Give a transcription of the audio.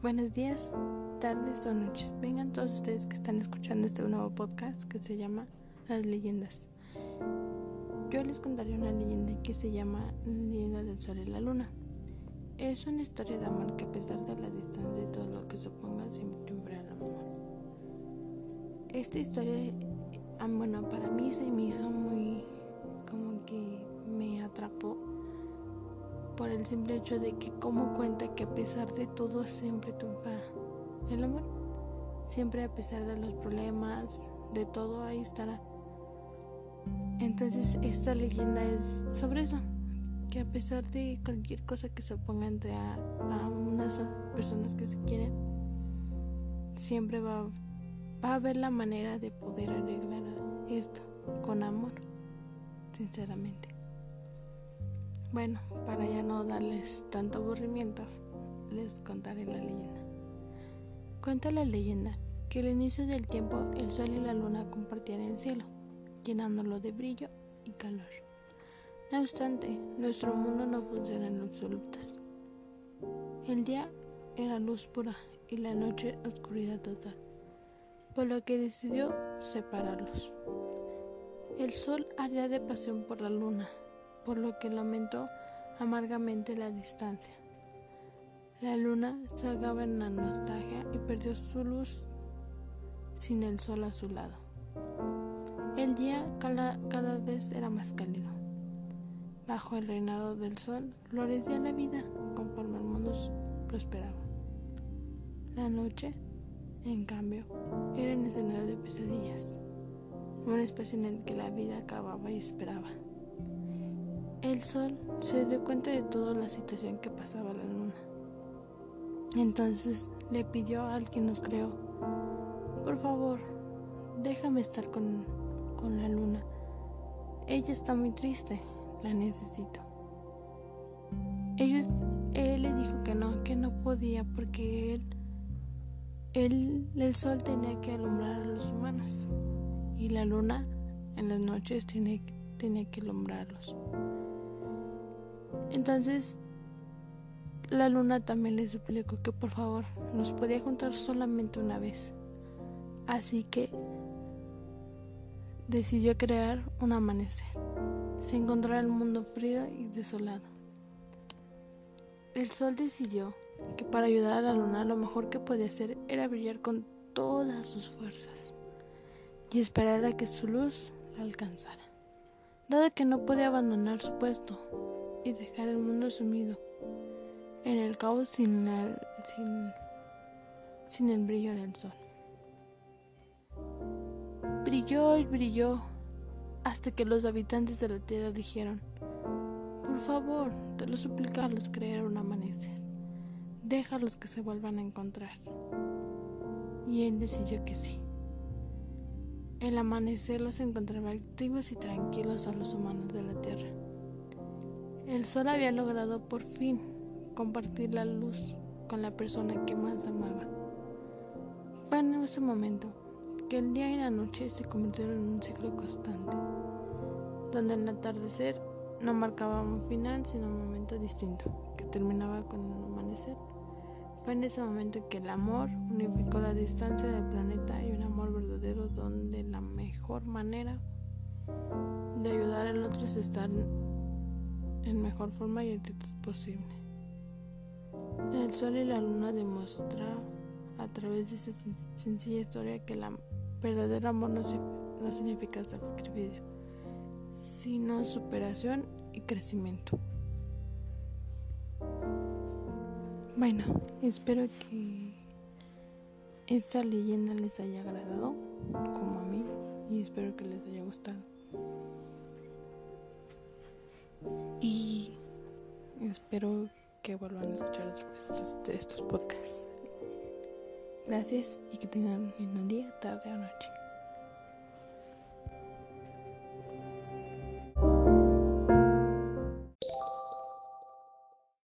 Buenos días, tardes o noches. Vengan todos ustedes que están escuchando este nuevo podcast que se llama Las leyendas. Yo les contaré una leyenda que se llama La leyenda del sol y la luna. Es una historia de amor que a pesar de la distancia y todo lo que se oponga siempre triunfará el amor. Esta historia, ah, bueno, para mí se me hizo muy como que me atrapó por el simple hecho de que como cuenta que a pesar de todo siempre triunfa el amor. Siempre a pesar de los problemas, de todo ahí estará. Entonces esta leyenda es sobre eso, que a pesar de cualquier cosa que se oponga entre a, unas personas que se quieren, siempre va, va a haber la manera de poder arreglar esto con amor, sinceramente. Bueno, para ya no darles tanto aburrimiento, les contaré la leyenda. Cuenta la leyenda que al inicio del tiempo el sol y la luna compartían el cielo, llenándolo de brillo y calor. No obstante, nuestro mundo no funciona en absolutos. El día era luz pura y la noche oscuridad total, por lo que decidió separarlos. El sol ardía de pasión por la luna por lo que lamentó amargamente la distancia. La luna se ahogaba en la nostalgia y perdió su luz sin el sol a su lado. El día cada, cada vez era más cálido. Bajo el reinado del sol florecía la vida conforme el mundo prosperaba. La noche, en cambio, era un escenario de pesadillas, un espacio en el que la vida acababa y esperaba. El sol se dio cuenta de toda la situación que pasaba la luna. Entonces le pidió al que nos creó, por favor, déjame estar con, con la luna. Ella está muy triste, la necesito. Ellos, él le dijo que no, que no podía porque él, él, el sol tenía que alumbrar a los humanos y la luna en las noches tenía, tenía que alumbrarlos. Entonces la luna también le suplicó que por favor nos podía juntar solamente una vez. Así que decidió crear un amanecer. Se encontró el mundo frío y desolado. El sol decidió que para ayudar a la luna lo mejor que podía hacer era brillar con todas sus fuerzas y esperar a que su luz la alcanzara. Dado que no podía abandonar su puesto, y dejar el mundo sumido en el caos sin, sin, sin el brillo del sol. Brilló y brilló hasta que los habitantes de la tierra dijeron, por favor, te lo suplicamos crear un amanecer, déjalos que se vuelvan a encontrar. Y él decidió que sí. El amanecer los encontraba activos y tranquilos a los humanos de la tierra. El sol había logrado por fin compartir la luz con la persona que más amaba. Fue en ese momento que el día y la noche se convirtieron en un ciclo constante, donde el atardecer no marcaba un final, sino un momento distinto, que terminaba con el amanecer. Fue en ese momento que el amor unificó la distancia del planeta y un amor verdadero donde la mejor manera de ayudar al otro es estar en mejor forma y actitud posible. El sol y la luna demuestran a través de esta sencilla historia que el verdadero amor no, no significa sacrificio, sino superación y crecimiento. Bueno, espero que esta leyenda les haya agradado, como a mí, y espero que les haya gustado. Espero que vuelvan a escuchar estos, estos podcasts. Gracias y que tengan un día, tarde o noche.